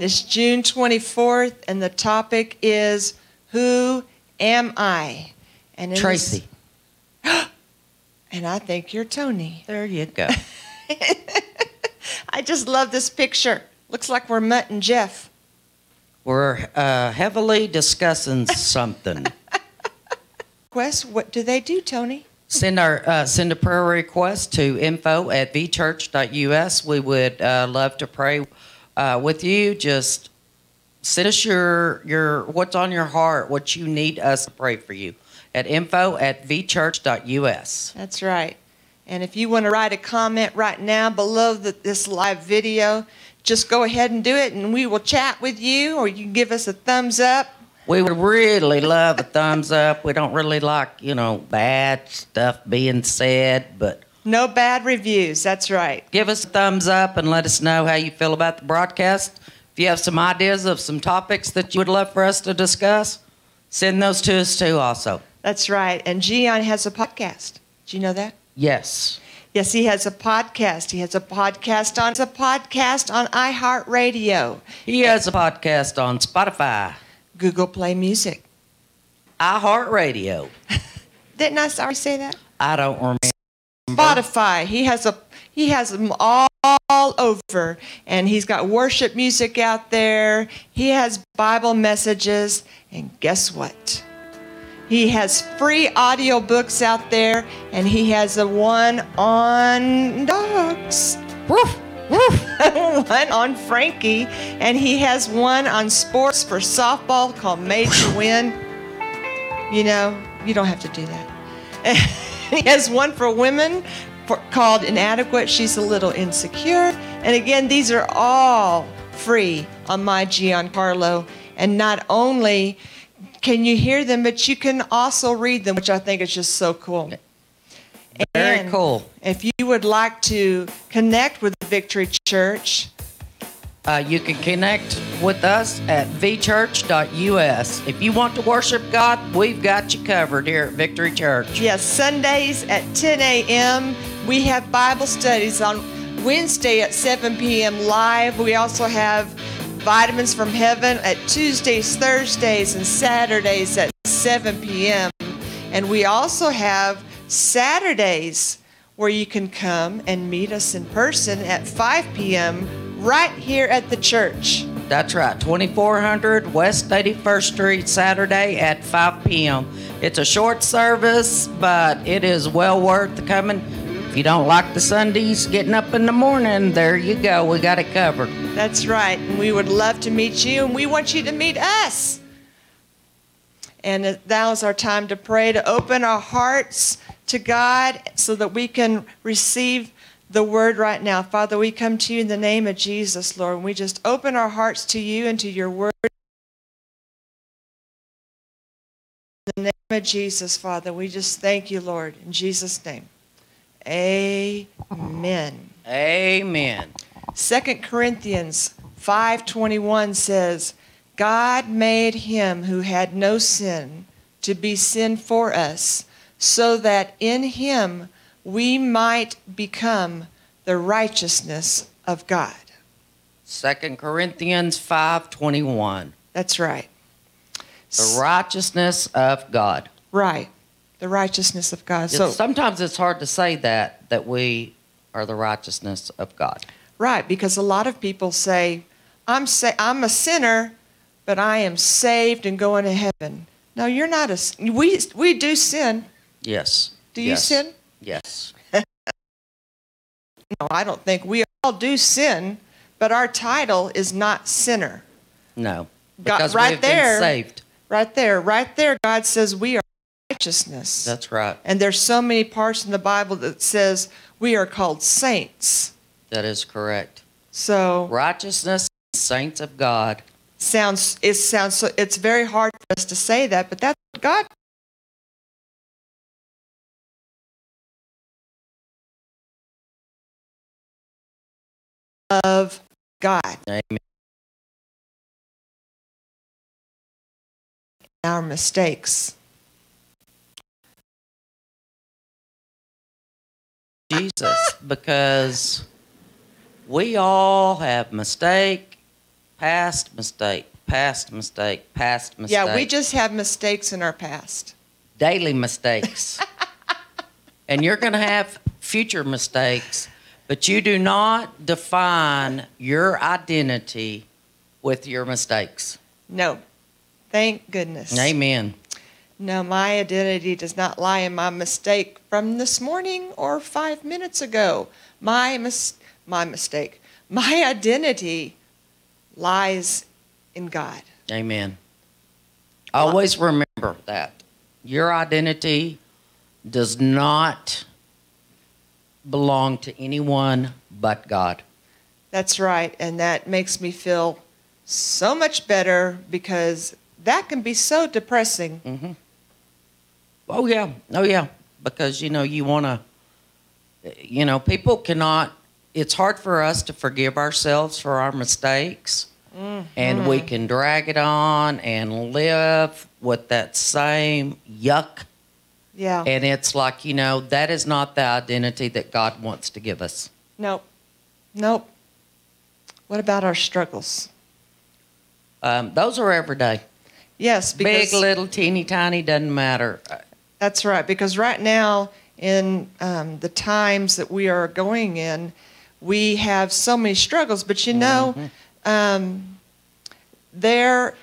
It's June 24th, and the topic is Who Am I? And in this- Tracy. and I think you're Tony. There you go. I just love this picture. Looks like we're Mutt and Jeff. We're uh, heavily discussing something. Quest, what do they do, Tony? Send our uh, send a prayer request to info at vchurch.us. We would uh, love to pray uh, with you. Just send us your your what's on your heart, what you need us to pray for you at info at vchurch.us. That's right. And if you want to write a comment right now below the, this live video, just go ahead and do it, and we will chat with you, or you can give us a thumbs up. We would really love a thumbs up. We don't really like you know bad stuff being said, but No bad reviews. That's right. give us a thumbs up and let us know how you feel about the broadcast. If you have some ideas of some topics that you would love for us to discuss, send those to us too, also. That's right. And Gian has a podcast. Do you know that? Yes. Yes, he has a podcast. He has a podcast on it's a podcast on iHeartRadio, He has a podcast on Spotify, Google Play Music. iHeartRadio. Didn't I already say that? I don't remember. Spotify. He has a he has them all, all over, and he's got worship music out there. He has Bible messages, and guess what? He has free audio books out there, and he has a one on dogs. Woof, woof. one on Frankie, and he has one on sports for softball called Made to Win. You know, you don't have to do that. he has one for women for, called Inadequate. She's a little insecure. And again, these are all free on my Giancarlo. And not only can you hear them, but you can also read them, which I think is just so cool. Very And cool. If you would like to connect with Victory Church, Uh, you can connect with us at vchurch.us. If you want to worship God, we've got you covered here at Victory Church. yes, Sundays at 10 a.m. We have Bible studies on Wednesday at 7 p.m. live. We also have Vitamins from Heaven at Tuesdays, Thursdays, and Saturdays at 7 p.m. And we also have Saturdays where you can come and meet us in person at 5 p.m. right here at the church. That's right, 2400 West 81st Street, Saturday at 5 p.m. It's a short service, but it is well worth the coming. If you don't like the Sundays getting up in the morning, there you go. We got it covered. That's right. And we would love to meet you, and we want you to meet us. And now is our time to pray, to open our hearts to God so that we can receive the word right now. Father, we come to you in the name of Jesus, Lord, and we just open our hearts to you and to your word. In the name of Jesus, Father, we just thank you, Lord, in Jesus' name. Amen. Amen. 2 Corinthians 5:21 says, God made him who had no sin to be sin for us, so that in him we might become the righteousness of God. 2 Corinthians 5:21. That's right. The righteousness of God. Right. The righteousness of God. It's- So sometimes it's hard to say that that we are the righteousness of God. right, because a lot of people say, I'm sa- I'm a sinner, but I am saved and going to heaven. No, you're not a we we do sin. Yes. Do you Yes. sin? Yes. No, I don't think we all do sin, but our title is not sinner. No. God- Because right we've there. been saved. Right there, right there, God says we are righteousness. That's right. and there's so many parts in the Bible that says we are called saints. That is correct. So Righteousness, saints of God. sounds it sounds so it's very hard for us to say that, but that's what God. Of God. Amen. our mistakes. Jesus, because we all have mistake past mistake, past mistake, past mistake. Yeah, we just have mistakes in our past. daily mistakes. and you're going to have future mistakes, but you do not define your identity with your mistakes. No. Thank goodness. Amen. No, my identity does not lie in my mistake from this morning or five minutes ago. My mis- my mistake. My identity lies in God. Amen. Always remember that. Your identity does not belong to anyone but God. That's right. And that makes me feel so much better because that can be so depressing. Mm-hmm. Oh yeah, oh yeah, because you know you want to. You know, people cannot. It's hard for us to forgive ourselves for our mistakes, and we mm-hmm. can drag it on and live with that same yuck. Yeah. And it's like you know that is not the identity that God wants to give us. nope. Nope. What about our struggles? Um, those are every day. Yes, because Big, little, teeny, tiny, doesn't matter. That's right, because right now, in um, the times that we are going in, we have so many struggles. But you know, um, there,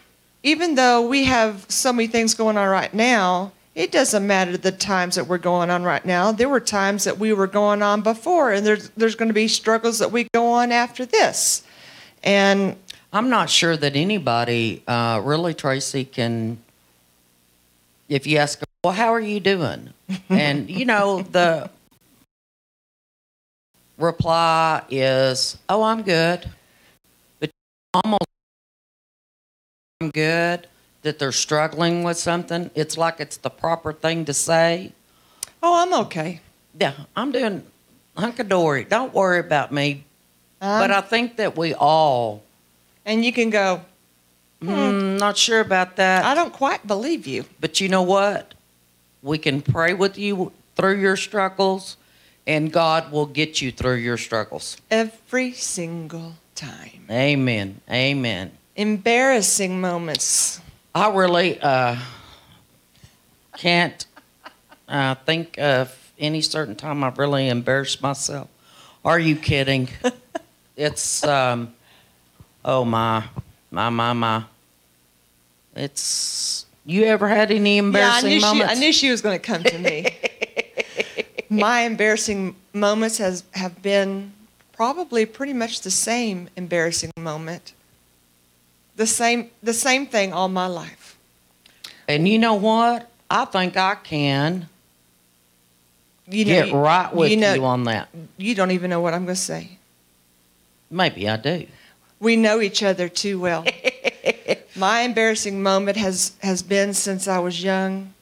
even though we have so many things going on right now, it doesn't matter the times that we're going on right now. There were times that we were going on before, and there's there's going to be struggles that we go on after this. And I'm not sure that anybody, uh, really, Tracy, can. If you ask, well, how are you doing? and you know the reply is, "Oh, I'm good," but almost I'm good. That they're struggling with something. It's like it's the proper thing to say. oh, I'm okay. Yeah, I'm doing hunkadory. Don't worry about me. but Um, I think that we all. and you can go. Mm, not sure about that. I don't quite believe you. But you know what? We can pray with you through your struggles, and God will get you through your struggles. Every single time. Amen. Amen. Embarrassing moments. I really uh, can't uh, think of any certain time I've really embarrassed myself. Are you kidding? it's, um, oh my, my, my, my. It's, you ever had any Yeah, I embarrassing knew, she, moments? I knew she was going to come to me. My embarrassing moments has have been probably pretty much the same embarrassing moment. The same the same thing all my life. And you know what? I think I can You get you- right with you, you know- on that. You don't even know what I'm going to say. Maybe I do. We know each other too well. my embarrassing moment has has been since I was young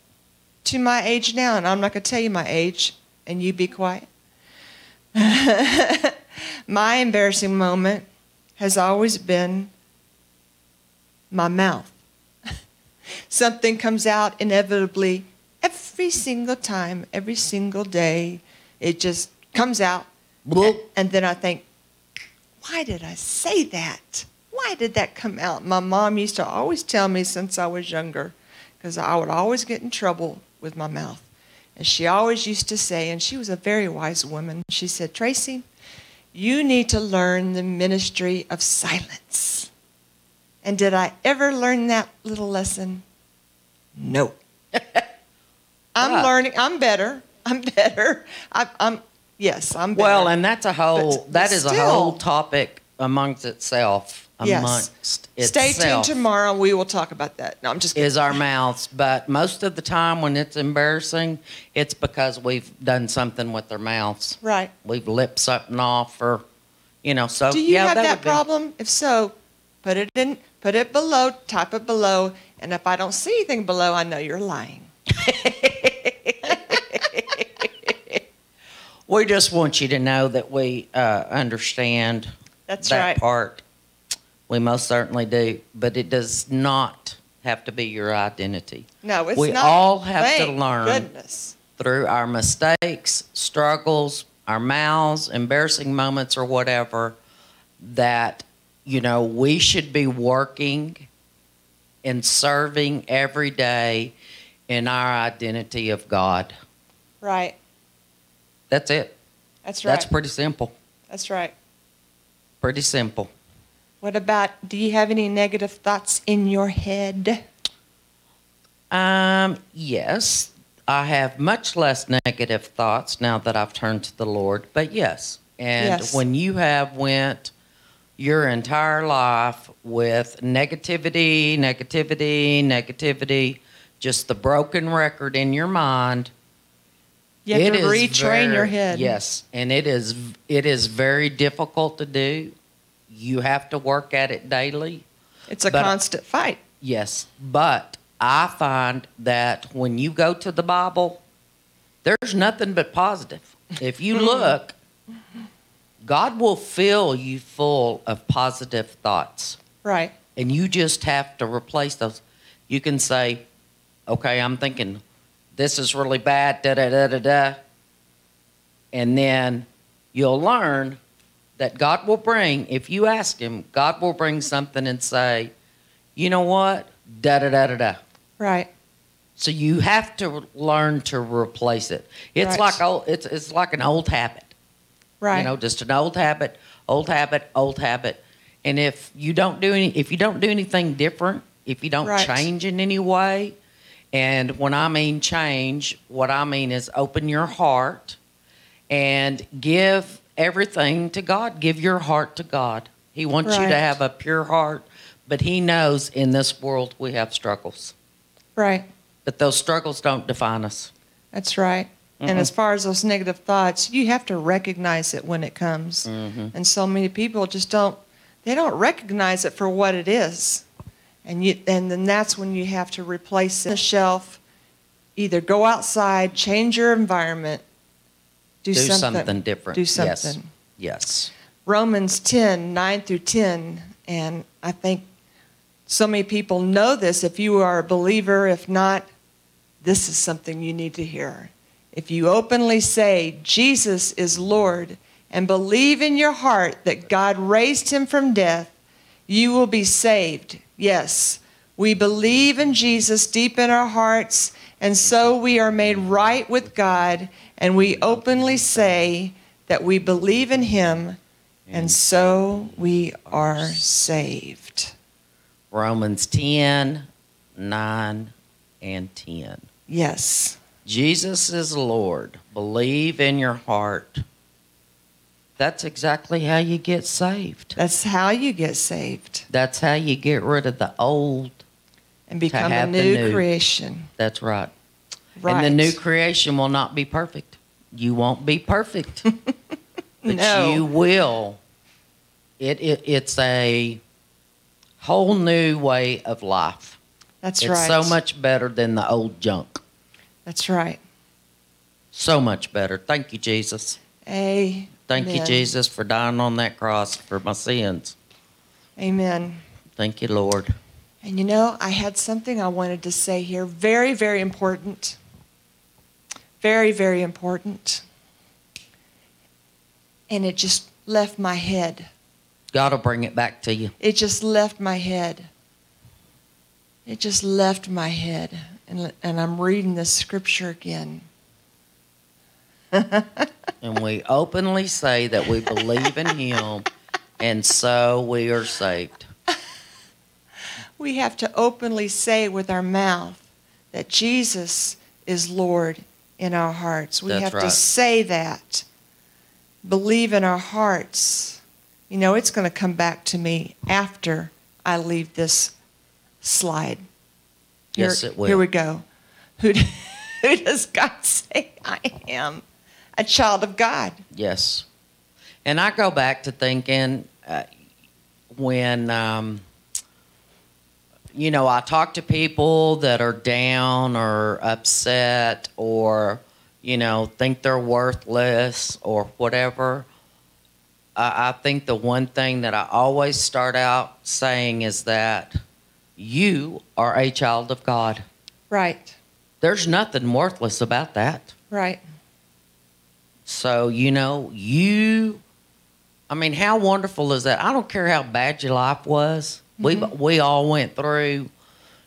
to my age now, and I'm not going to tell you my age, and you be quiet. my embarrassing moment has always been my mouth. Something comes out inevitably every single time, every single day. It just comes out, Bloop. and then I think, why did I say that? Why did that come out? My mom used to always tell me since I was younger, because I would always get in trouble with my mouth. And she always used to say, and she was a very wise woman, she said, Tracy, you need to learn the ministry of silence. And did I ever learn that little lesson? No. I'm But- learning. I'm better. I'm better. I, I'm, yes, I'm better. Well, and that's a whole, But that is a still- whole topic amongst itself. Yes. Amongst Stay itself. tuned tomorrow. We will talk about that. No, I'm just kidding. is our mouths. But most of the time when it's embarrassing, it's because we've done something with our mouths. right. We've lipped something off or, you know, so. Do you yeah, have that, be- problem? If so, put it in, put it below, type it below, and if I don't see anything below, I know you're lying. We just want you to know that we uh, understand That's that right. part. We most certainly do, but it does not have to be your identity. No, it's We not. all have to learn. Goodness. through our mistakes, struggles, our mouths, embarrassing moments, or whatever, that you know, we should be working and serving every day in our identity of God. Right. That's it. That's right. That's pretty simple. That's right. Pretty simple. What about, do you have any negative thoughts in your head? Um, yes, I have much less negative thoughts now that I've turned to the Lord. But yes, and Yes. when you have went your entire life with negativity, negativity, negativity, just the broken record in your mind, You have it to retrain your head. Yes, and it is it is very difficult to do. You have to work at it daily. It's a But- constant fight. Yes, but I find that when you go to the Bible, there's nothing but positive. If you mm-hmm. look, God will fill you full of positive thoughts, Right. and you just have to replace those. You can say, "Okay, I'm thinking this is really bad," da da da da da, and then you'll learn that God will bring, if you ask Him, God will bring something and say, "You know what?" Da da da da da. Right. So you have to learn to replace it. It's Right. like old, it's it's like an old habit. Right. You know, just an old habit, old habit, old habit. And if you don't do any, if you don't do anything different, if you don't Right. change in any way, and when I mean change, what I mean is open your heart and give everything to God. Give your heart to God. He wants you to have a pure heart, but He knows in this world we have struggles. right. But those struggles don't define us. That's right. And as far as those negative thoughts, you have to recognize it when it comes. Mm-hmm. And so many people just don't they don't recognize it for what it is. And you and then that's when you have to replace it on the shelf. Either go outside, change your environment, do, Do something, different. Do Yes. something. Yes. Romans 10, 9 through 10. And I think so many people know this. If you are a believer, if not, this is something you need to hear. If you openly say, Jesus is Lord, and believe in your heart that God raised him from death, you will be saved. Yes, we believe in Jesus deep in our hearts, and so we are made right with God, and we openly say that we believe in him, and so we are saved. Romans 10, 9, and 10. Yes, Jesus is Lord. Believe in your heart. That's exactly how you get saved. that's how you get saved That's how you get rid of the old. and become a new, new. creation. That's right. Right. And the new creation will not be perfect. You won't be perfect. but No. you will. It, it it's a whole new way of life. That's it's right. It's so much better than the old junk. That's right. So much better. Thank you, Jesus. Amen. Thank you, Jesus, for dying on that cross for my sins. Amen. Thank you, Lord. And you know, I had something I wanted to say here. Very, very important. Very, very important. And it just left my head. God will bring it back to you. It just left my head. It just left my head. And, and I'm reading the scripture again. And we openly say that we believe in Him, and so we are saved. We have to openly say with our mouth that Jesus is Lord in our hearts. We That's have to say that. Believe in our hearts. You know, it's going to come back to me after I leave this slide. Here, Yes, it will. Here we go. Who, who does God say I am? A child of God. Yes. And I go back to thinking uh, when, um, you know, I talk to people that are down or upset or, you know, think they're worthless or whatever. I, I think the one thing that I always start out saying is that you are a child of God. Right, There's nothing worthless about that. right. So, you know, you I mean, how wonderful is that? I don't care how bad your life was. We we all went through,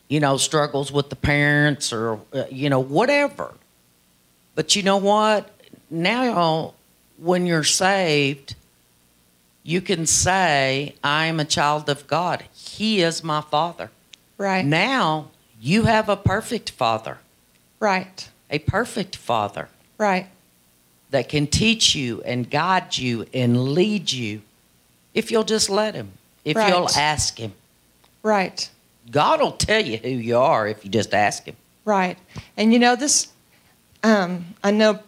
you know, struggles with the parents or uh, you know whatever. But you know what? Now, when you're saved, you can say, "I am a child of God. He is my Father." Right. Now you have a perfect Father, Right. a perfect Father Right. that can teach you and guide you and lead you if you'll just let him, if Right. you'll ask him. Right. God will tell you who you are if you just ask him. Right. And you know this. Um, I know.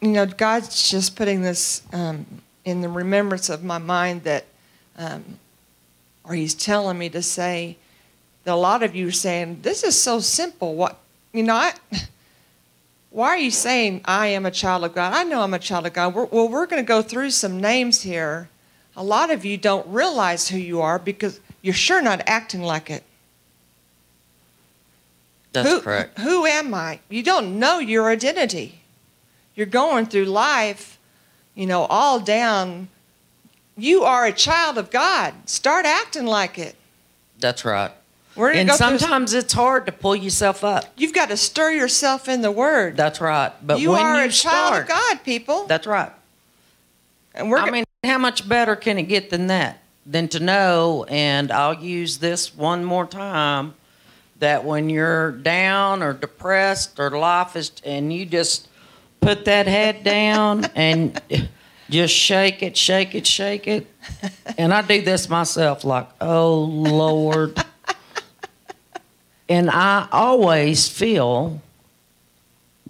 You know, God's just putting this um, in the remembrance of my mind that, um, or He's telling me to say a lot of you are saying this is so simple. What you know? I, why are you saying I am a child of God? I know I'm a child of God. We're, well, we're going to go through some names here. A lot of you don't realize who you are because you're sure not acting like it. That's who, correct. Who am I? You don't know your identity. You're going through life, you know, all down. You are a child of God. Start acting like it. That's right. We're gonna And go through- sometimes it's hard to pull yourself up. you've got to stir yourself in the Word. That's right. But you when are you a child of God, people. that's right. and we're I mean, how much better can it get than that? Than to know, and I'll use this one more time, that when you're down or depressed or life is, and you just put that head down and just shake it, shake it, shake it. And I do this myself, like, oh Lord. And I always feel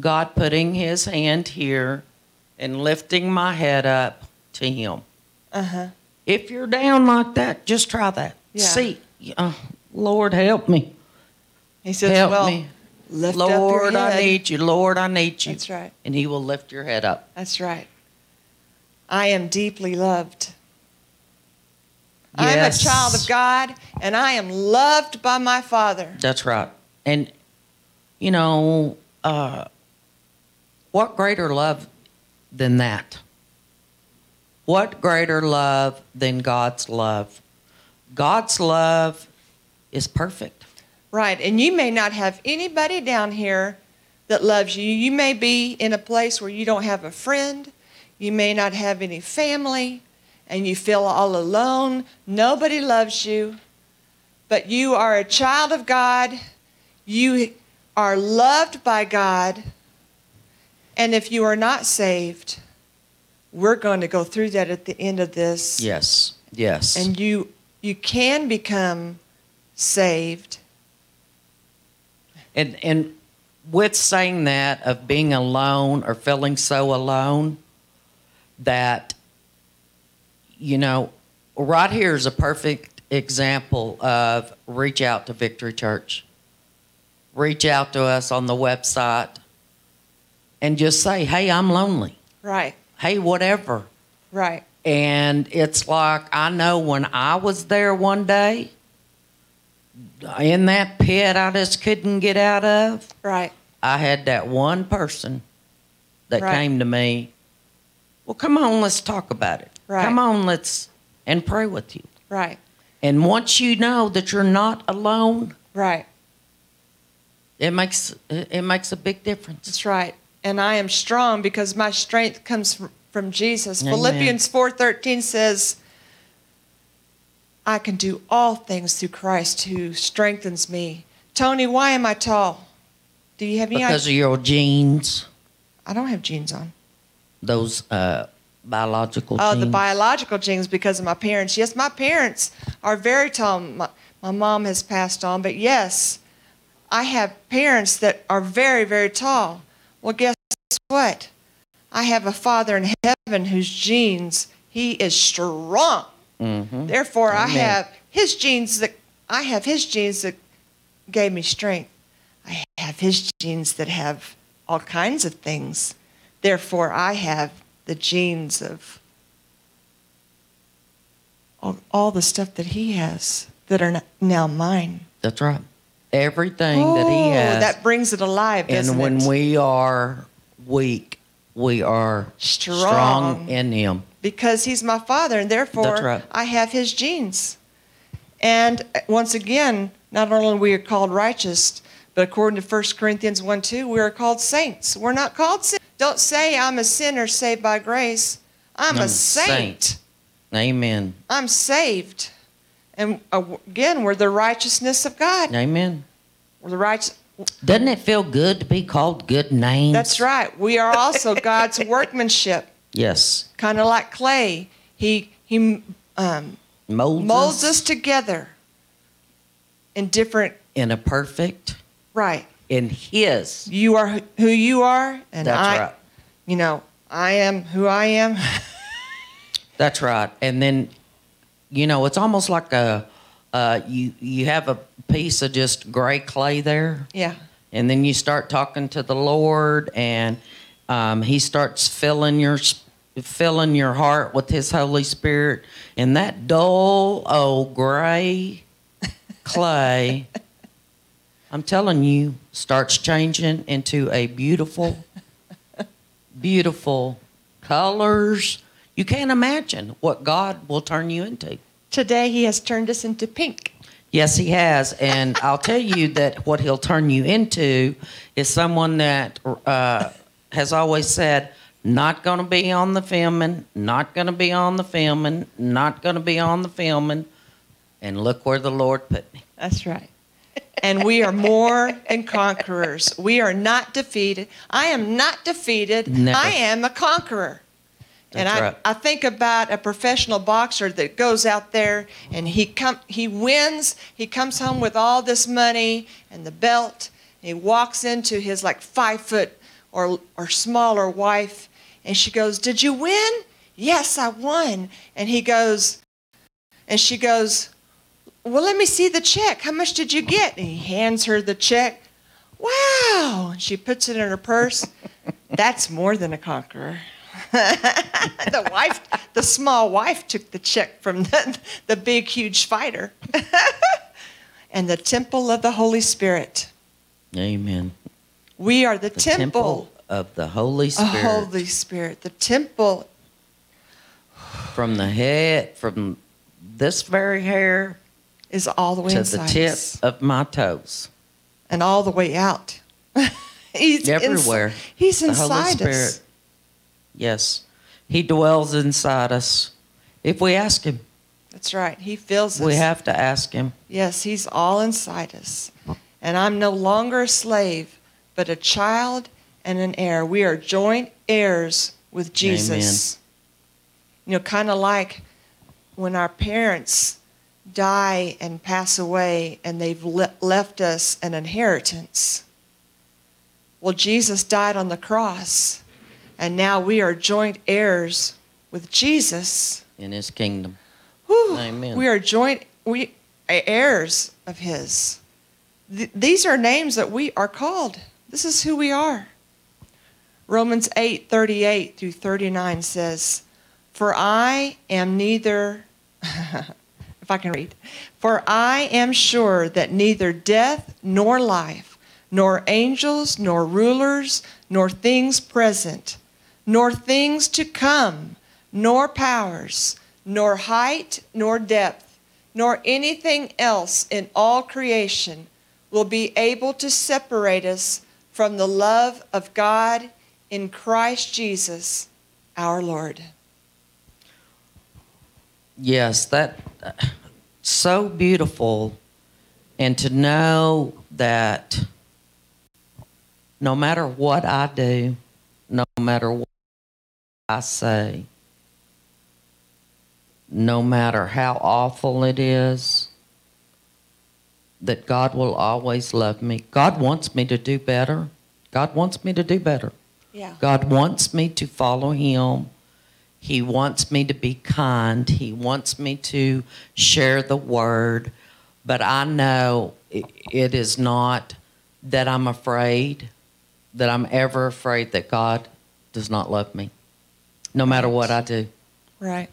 God putting his hand here and lifting my head up to him. uh-huh. If you're down like that, just try that. Yeah. See, uh, Lord, help me. He says, help well, me. lift Lord, up your I need you. Lord, I need you. That's right. And he will lift your head up. That's right. I am deeply loved. Yes. I'm a child of God, and I am loved by my Father. That's right. And, you know, uh, what greater love than that? What greater love than God's love? God's love is perfect. Right. And you may not have anybody down here that loves you. You may be in a place where you don't have a friend. You may not have any family and you feel all alone. Nobody loves you. But you are a child of God. You are loved by God. And if you are not saved, we're going to go through that at the end of this. Yes. Yes. And you you can become saved. And and with saying that of being alone or feeling so alone, that you know, right here is a perfect example of reach out to Victory Church. Reach out to us on the website and just say, "Hey, I'm lonely. Right. Hey, whatever." Right. And it's like I know when I was there one day in that pit I just couldn't get out of. Right. I had that one person that Right. came to me. Well, come on, let's talk about it. Right. Come on, let's and pray with you. Right. And once you know that you're not alone, Right. it makes it makes a big difference. That's right. And I am strong because my strength comes from Jesus. Amen. Philippians 4:13 says, I can do all things through Christ who strengthens me. Tony, why am I tall? Do you have any Because of your jeans. I don't have jeans on. those uh, biological Oh, genes. the biological genes because of my parents. Yes, my parents are very tall. My, my mom has passed on, but yes, I have parents that are very, very tall. Well, guess what? I have a father in heaven whose genes, he is strong. Mhm. Therefore, I have his genes that I have his genes that gave me strength. I have his genes that have all kinds of things. Therefore, I have the genes of all, all the stuff that he has that are now mine. That's right. Everything that he Oh, has. that brings it alive, and when it? we are weak, we are Strong. strong in him. because he's my father and therefore right. I have his genes. And uh, once again, not only are we are called righteous, but according to 1 Corinthians 1 2, we are called saints. We're not called sin. Don't say I'm a sinner saved by grace. I'm, I'm a saint. saint. Amen. I'm saved. And uh, again, we're the righteousness of God. Amen. We're the righteous. Doesn't it feel good to be called good names? That's right. We are also God's workmanship, Yes. kind of like clay. He he um, Molds, molds us together in different. in a perfect, Right. In His. You are who- you are, and That's I. right. You know, I am who I am. That's right. And then, you know, it's almost like a, uh, you you have a piece of just gray clay there, yeah. and then you start talking to the Lord, and um, He starts filling your filling your heart with His Holy Spirit, and that dull old gray clay, I'm telling you, starts changing into a beautiful, beautiful colors. You can't imagine what God will turn you into. Today He has turned us into pink. Yes, he has, and I'll tell you that what he'll turn you into is someone that uh, has always said, "Not going to be on the filming, not going to be on the filming, not going to be on the filming," and look where the Lord put me. That's right. And we are more than conquerors. We are not defeated. I am not defeated. Never. I am a conqueror. and I, right. I think about a professional boxer that goes out there and he come he wins. He comes home with all this money and the belt. And he walks into his like five foot or or smaller wife, and she goes, "Did you win?" Yes, I won. And he goes, and she goes, well, let me see the check. How much did you get? And he hands her the check. Wow. And she puts it in her purse. That's more than a conqueror. the wife, the small wife, took the check from the, the big, huge fighter. and the temple of the Holy Spirit. Amen. We are the, The temple, of the Holy Spirit. The Holy Spirit. The temple. from the head, from this very hair Is all the way to inside the tip us of my toes. and all the way out. he's ins- Everywhere. he's The Holy inside Spirit. us. Yes, He dwells inside us. If we ask Him, That's right. He fills us. we have to ask Him. Yes, He's all inside us. And I'm no longer a slave, but a child and an heir. We are joint heirs with Jesus. You know, kind of like when our parents die and pass away and they've le- left us an inheritance. Well, Jesus died on the cross, and now we are joint heirs with Jesus. in his kingdom. Whew. Amen. We are joint we heirs of His. Th- these are names that we are called. This is who we are. Romans eight thirty eight through thirty nine says, "For I am neither." if I can read, "For I am sure that neither death nor life, nor angels, nor rulers, nor things present, nor things to come, nor powers, nor height, nor depth, nor anything else in all creation will be able to separate us from the love of God in Christ Jesus our Lord. Yes, that so beautiful, and to know that no matter what I do, no matter what I say, no matter how awful it is, that God will always love me. God wants me to do better. God wants me to do better. Yeah. God wants me to follow Him. He wants me to be kind. He wants me to share the word. But I know it is not that I'm afraid, that I'm ever afraid that God does not love me, no matter what I do. Right.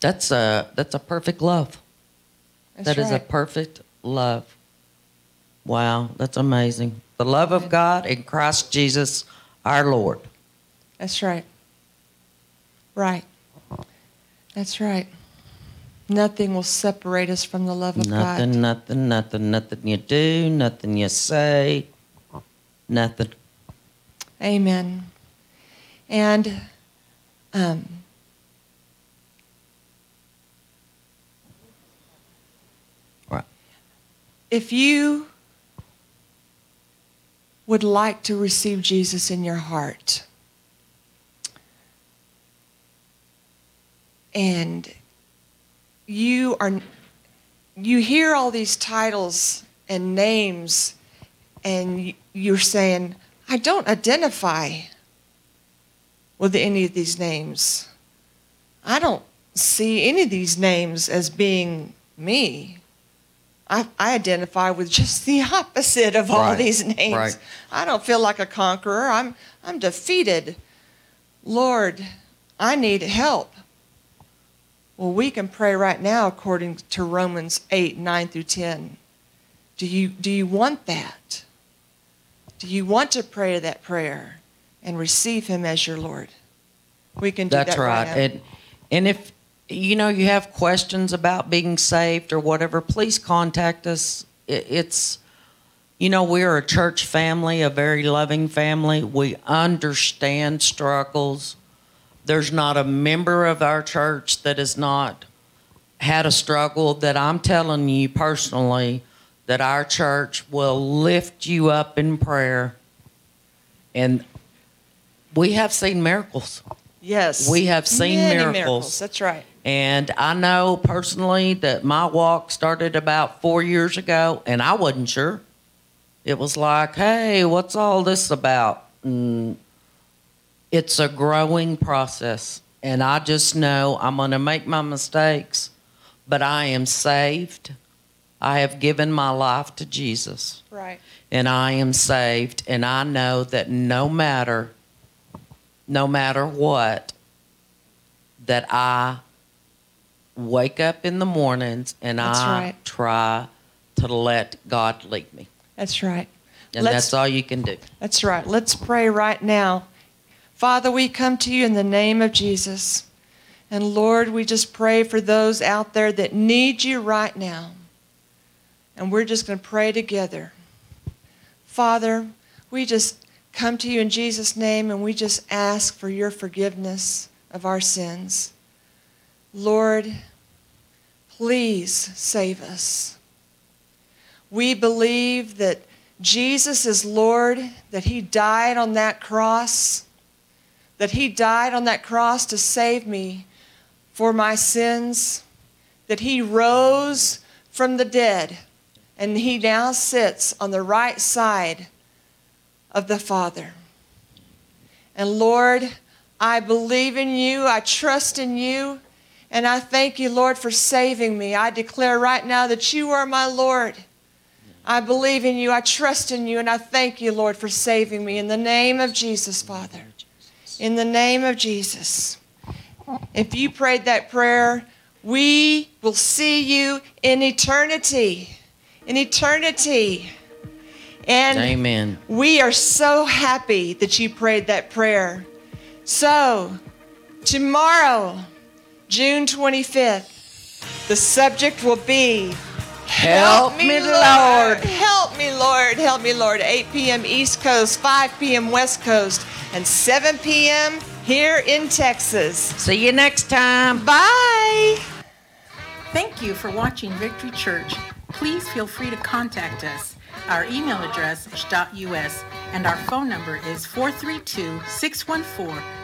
That's a, that's a perfect love. That's That is a perfect love. Wow, that's amazing. The love of God in Christ Jesus our Lord. That's right. Right. That's right. Nothing will separate us from the love of Nothing, God. nothing, nothing, nothing nothing you do, nothing you say, nothing. Amen. And um, Right. if you would like to receive Jesus in your heart, and you are you hear all these titles and names and you're saying i don't identify with any of these names. I don't see any of these names as being me. I, I identify with just the opposite of all Right, these names. right. i don't feel like a conqueror. I'm i'm defeated. Lord i need help well, we can pray right now according to Romans 8, 9 through 10. Do you, do you want that? Do you want to pray that prayer and receive Him as your Lord? We can do That's that right. right. And and if you know you have questions about being saved or whatever, please contact us. It, it's you know we're a church family, a very loving family. We understand struggles. There's not a member of our church that has not had a struggle that I'm telling you personally that our church will lift you up in prayer. And we have seen miracles. yes. we have seen Many miracles. That's right. And I know personally that my walk started about four years ago, and I wasn't sure. It was like, hey, what's all this about? And it's a growing process. And I just know I'm going to make my mistakes, but I am saved. I have given my life to Jesus, Right. and I am saved. And I know that no matter, no matter what, that I wake up in the mornings and That's I right. try to let God lead me. That's right. And Let's- that's all you can do. That's right. Let's pray right now. Father, we come to you in the name of Jesus. And Lord, we just pray for those out there that need you right now. And we're just going to pray together. Father, we just come to you in Jesus' name and we just ask for your forgiveness of our sins. Lord, please save us. We believe that Jesus is Lord, that He died on that cross, that He died on that cross to save me for my sins, that He rose from the dead, and He now sits on the right side of the Father. And Lord, I believe in you, I trust in you, and I thank you, Lord, for saving me. I declare right now that you are my Lord. I believe in you. I trust in you. And I thank you, Lord, for saving me. In the name of Jesus, Father. In the name of Jesus. If you prayed that prayer, we will see you in eternity. In eternity. And Amen. we are so happy that you prayed that prayer. So, tomorrow, June 25th, the subject will be Help me, Lord. Help me, Lord. Help me, Lord. 8 p.m. East Coast, 5 p.m. West Coast, and 7 p.m. here in Texas. See you next time. Bye. Thank you for watching Victory Church. Please feel free to contact us. Our email address is .us and our phone number is 432 614